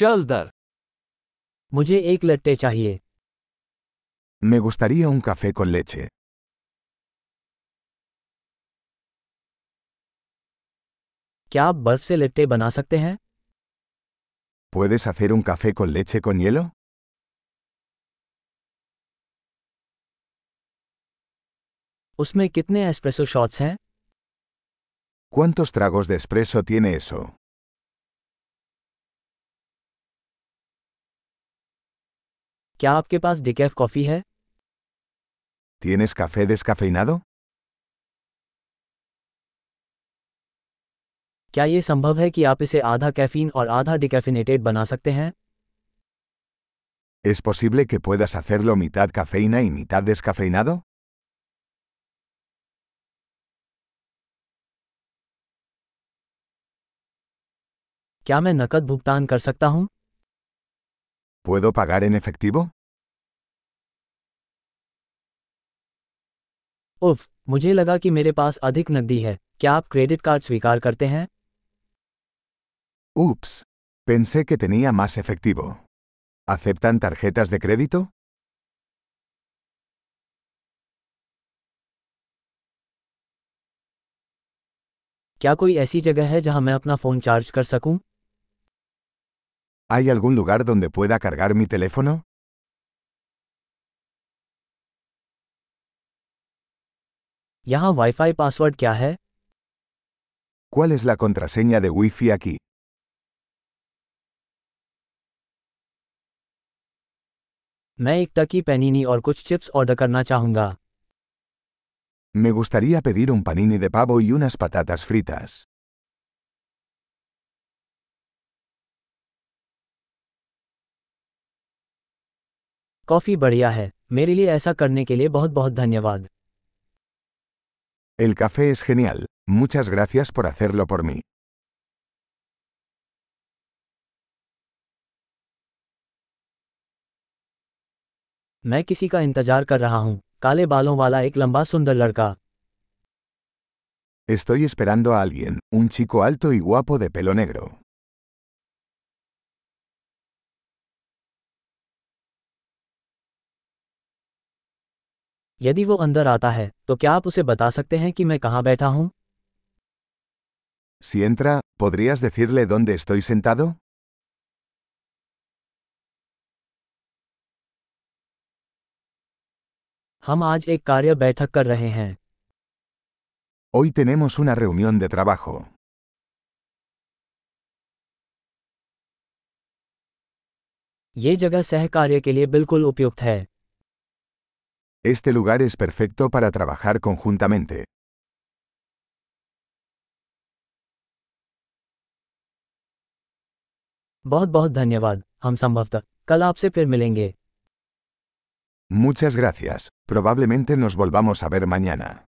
चल दर मुझे एक लट्टे चाहिए Me gustaría un café con leche. क्या आप बर्फ़ से लट्टे बना सकते हैं ¿Puedes hacer un café con leche con hielo? उसमें कितने एस्प्रेसो शॉट्स हैं ¿Cuántos tragos de espresso tiene eso? क्या आपके पास डिकैफ कॉफ़ी है ¿Tienes café descafeinado? क्या ये संभव है कि आप इसे आधा कैफीन और आधा डिकैफिनेटेड बना सकते हैं ¿Es posible que puedas hacerlo mitad cafeína y mitad descafeinado? क्या मैं नकद भुगतान कर सकता हूँ ¿Puedo pagar en efectivo? उफ मुझे लगा कि मेरे पास अधिक नकदी है क्या आप क्रेडिट कार्ड स्वीकार करते हैं Ups. Pensé que tenía más efectivo. ¿Aceptan tarjetas de crédito? क्या कोई ऐसी जगह है जहाँ मैं अपना फ़ोन चार्ज कर सकूँ ¿Hay algún lugar donde pueda cargar mi teléfono? यहाँ वाईफाई पासवर्ड क्या है ¿Cuál es la contraseña de Wi-Fi aquí? मैं एक टकी पैनीनी और कुछ चिप्स ऑर्डर करना चाहूंगा Me gustaría pedir un panini de pavo y unas patatas fritas. Coffee बढ़िया है मेरे लिए ऐसा करने के लिए बहुत बहुत धन्यवाद El café es genial. Muchas gracias por hacerlo por mí. मैं किसी का इंतज़ार कर रहा हूँ काले बालों वाला एक लंबा सुंदर लड़का Estoy esperando a alguien, un chico alto y guapo de pelo negro. यदि वो अंदर आता है तो क्या आप उसे बता सकते हैं कि मैं कहाँ बैठा हूँ Si entra, ¿podrías decirle dónde estoy sentado? हम आज एक कार्य बैठक कर रहे हैं Hoy tenemos una reunión de trabajo. ये जगह सहकार्य के लिए बिल्कुल उपयुक्त है Este lugar es perfecto para trabajar conjuntamente. बहुत बहुत धन्यवाद हम संभवतः कल आपसे फिर मिलेंगे Muchas gracias. Probablemente nos volvamos a ver mañana.